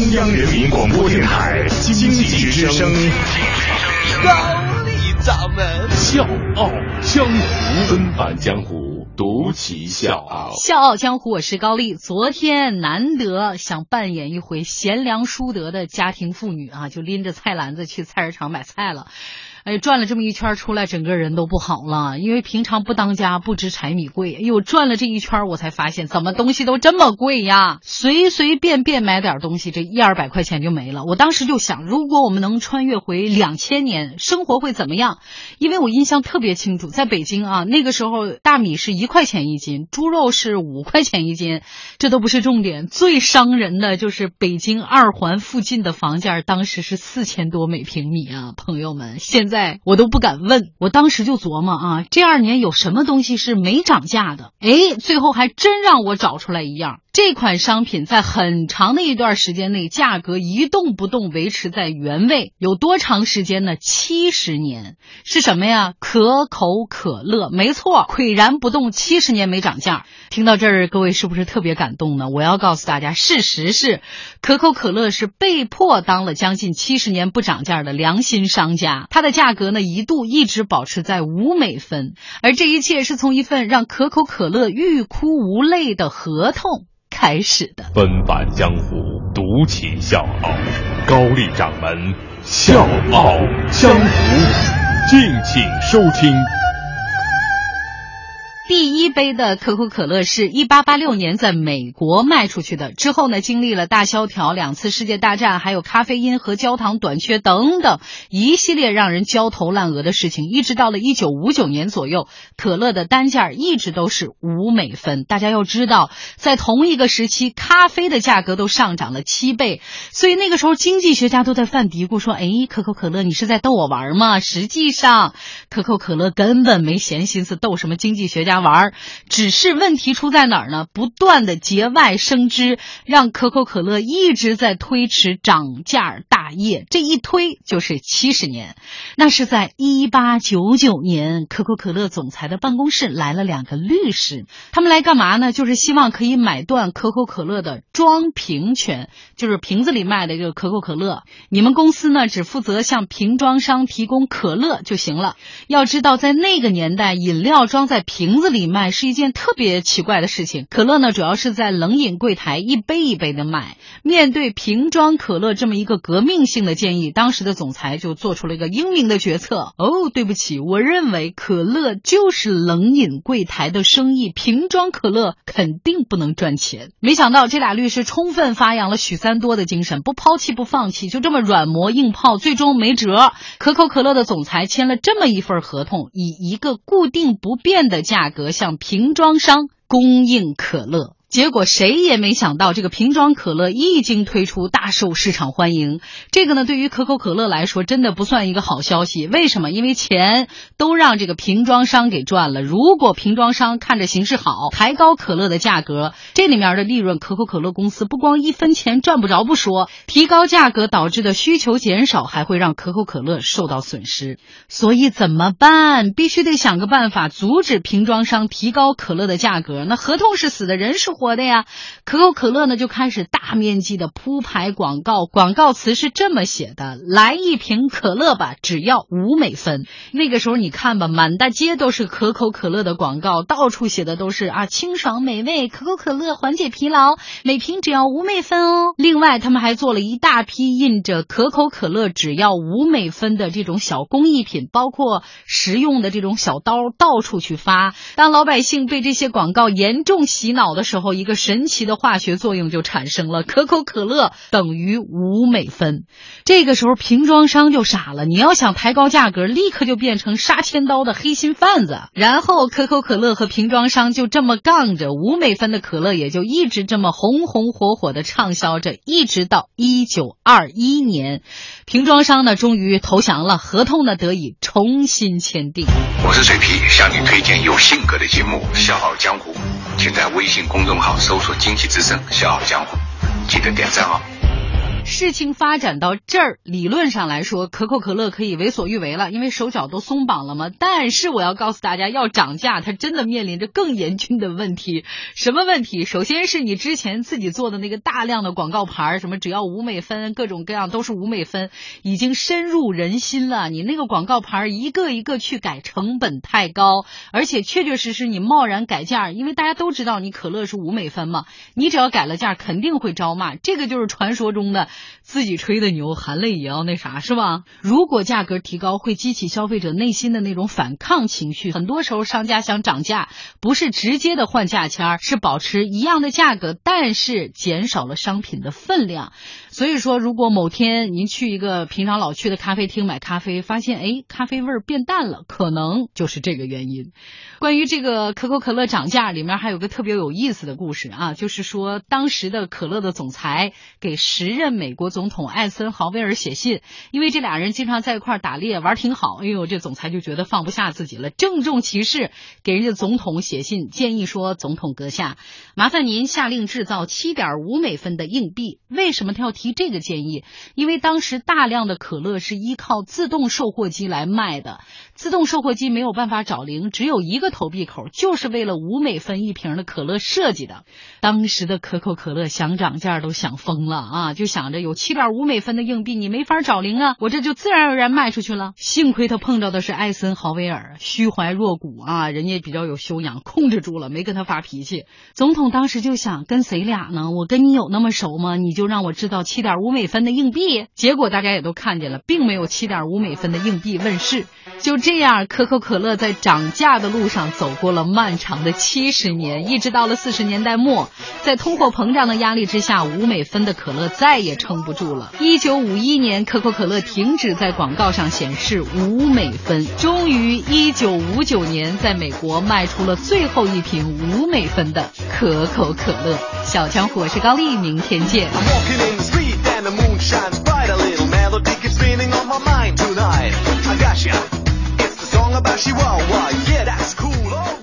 中央人民广播电台经济之声，高丽掌门笑傲江湖，恩返江湖，独骑笑傲。笑傲江湖，我是高丽。昨天难得想扮演一回贤良淑德的家庭妇女啊，就拎着菜篮子去菜市场买菜了。哎，转了这么一圈出来，整个人都不好了。因为平常不当家，不知柴米贵。哎呦，转了这一圈，我才发现怎么东西都这么贵呀！随随便便买点东西，这一二百块钱就没了。我当时就想，如果我们能穿越回两千年，生活会怎么样？因为我印象特别清楚，在北京啊，那个时候大米是一块钱一斤，猪肉是五块钱一斤，这都不是重点。最伤人的就是北京二环附近的房价，当时是四千多每平米啊，朋友们，现在我都不敢问，我当时就琢磨啊，这二年有什么东西是没涨价的？哎，最后还真让我找出来一样，这款商品在很长的一段时间内价格一动不动维持在原位，有多长时间呢？七十年，是什么呀？可口可乐，没错，岿然不动，七十年没涨价。听到这儿，各位是不是特别感动呢？我要告诉大家，事实是，可口可乐是被迫当了将近七十年不涨价的良心商家，它的价格呢一度一直保持在五美分，而这一切是从一份让可口可乐欲哭无泪的合同开始的。纷版江湖，独起笑傲。高丽掌门笑傲江湖，敬请收听。第一杯的可口可乐是一八八六年在美国卖出去的，之后呢，经历了大萧条、两次世界大战，还有咖啡因和焦糖短缺等等一系列让人焦头烂额的事情，一直到了一九五九年左右，可乐的单价一直都是五美分。大家要知道，在同一个时期，咖啡的价格都上涨了七倍，所以那个时候经济学家都在犯嘀咕说：“哎，可口可乐，你是在逗我玩吗？”实际上，可口可乐根本没闲心思逗什么经济学家。玩儿，只是问题出在哪儿呢？不断的节外生枝，让可口可乐一直在推迟涨价大业。这一推就是七十年。那是在一八九九年，可口可乐总裁的办公室来了两个律师，他们来干嘛呢？就是希望可以买断可口可乐的装瓶权，就是瓶子里卖的这个可口可乐。你们公司呢，只负责向瓶装商提供可乐就行了。要知道，在那个年代，饮料装在瓶子里卖是一件特别奇怪的事情。可乐呢，主要是在冷饮柜台一杯一杯的卖。面对瓶装可乐这么一个革命性的建议，当时的总裁就做出了一个英明的决策。哦，对不起，我认为可乐就是冷饮柜台的生意，瓶装可乐肯定不能赚钱。没想到这俩律是充分发扬了许三多的精神，不抛弃不放弃，就这么软磨硬泡，最终没辙。可口可乐的总裁签了这么一份合同，以一个固定不变的价格向瓶装商供应可乐。结果谁也没想到，这个瓶装可乐一经推出，大受市场欢迎。这个呢，对于可口可乐来说，真的不算一个好消息。为什么？因为钱都让这个瓶装商给赚了。如果瓶装商看着形势好，抬高可乐的价格，这里面的利润，可口可乐公司不光一分钱赚不着不说，提高价格导致的需求减少，还会让可口可乐受到损失。所以怎么办？必须得想个办法阻止瓶装商提高可乐的价格。那合同是死的，人是活的呀。可口可乐呢就开始大面积的铺排广告，广告词是这么写的：“来一瓶可乐吧，只要五美分。”那个时候你看吧，满大街都是可口可乐的广告，到处写的都是啊清爽美味，可口可乐缓解疲劳，每瓶只要五美分哦。另外，他们还做了一大批印着可口可乐只要五美分的这种小工艺品，包括实用的这种小刀，到处去发。当老百姓被这些广告严重洗脑的时候，一个神奇的化学作用就产生了，可口可乐等于五美分。这个时候瓶装商就傻了，你要想抬高价格，立刻就变成杀千刀的黑心贩子。然后可口可乐和瓶装商就这么杠着，五美分的可乐也就一直这么红红火火的畅销着，一直到一九二一年，瓶装商呢终于投降了，合同呢得以重新签订。我是水皮，向你推荐有性格的节目《笑傲江湖》，请在微信公众好搜索“经济之声笑傲江湖”，记得点赞哦。事情发展到这儿，理论上来说，可口可乐可以为所欲为了，因为手脚都松绑了嘛。但是我要告诉大家，要涨价，它真的面临着更严峻的问题。什么问题？首先是你之前自己做的那个大量的广告牌，什么只要五美分，各种各样都是五美分，已经深入人心了。你那个广告牌一个一个去改，成本太高，而且确确实实你贸然改价，因为大家都知道你可乐是五美分嘛，你只要改了价，肯定会招骂。这个就是传说中的。自己吹的牛，含泪也要那啥，是吧？如果价格提高，会激起消费者内心的那种反抗情绪。很多时候，商家想涨价，不是直接的换价签，是保持一样的价格，但是减少了商品的分量。所以说，如果某天您去一个平常老去的咖啡厅买咖啡，发现哎，咖啡味儿变淡了，可能就是这个原因。关于这个可口可乐涨价，里面还有个特别有意思的故事啊，就是说当时的可乐的总裁给时任美美国总统艾森豪威尔写信，因为这俩人经常在一块打猎玩挺好，哎呦，这总裁就觉得放不下自己了，郑重其事给人家总统写信，建议说总统阁下，麻烦您下令制造七点五美分的硬币。为什么他要？提这个建议，因为当时大量的可乐是依靠自动售货机来卖的，自动售货机没有办法找零，只有一个投币口，就是为了五美分一瓶的可乐设计的。当时的可口可乐想涨价都想疯了啊，就想着有七点五美分的硬币，你没法找零啊，我这就自然而然卖出去了。幸亏他碰到的是艾森豪威尔，虚怀若谷啊，人家比较有修养，控制住了，没跟他发脾气。总统当时就想跟谁俩呢？我跟你有那么熟吗？你就让我知道。七点五美分的硬币，结果大家也都看见了，并没有七点五美分的硬币问世。就这样，可口可乐在涨价的路上走过了漫长的七十年，一直到了四十年代末，在通货膨胀的压力之下，五美分的可乐再也撑不住了。一九五一年，可口可乐停止在广告上显示五美分，终于一九五九年，在美国卖出了最后一瓶五美分的可口可乐。小强我是高丽，明天见。song about she won't. Yeah, that's cool. Oh.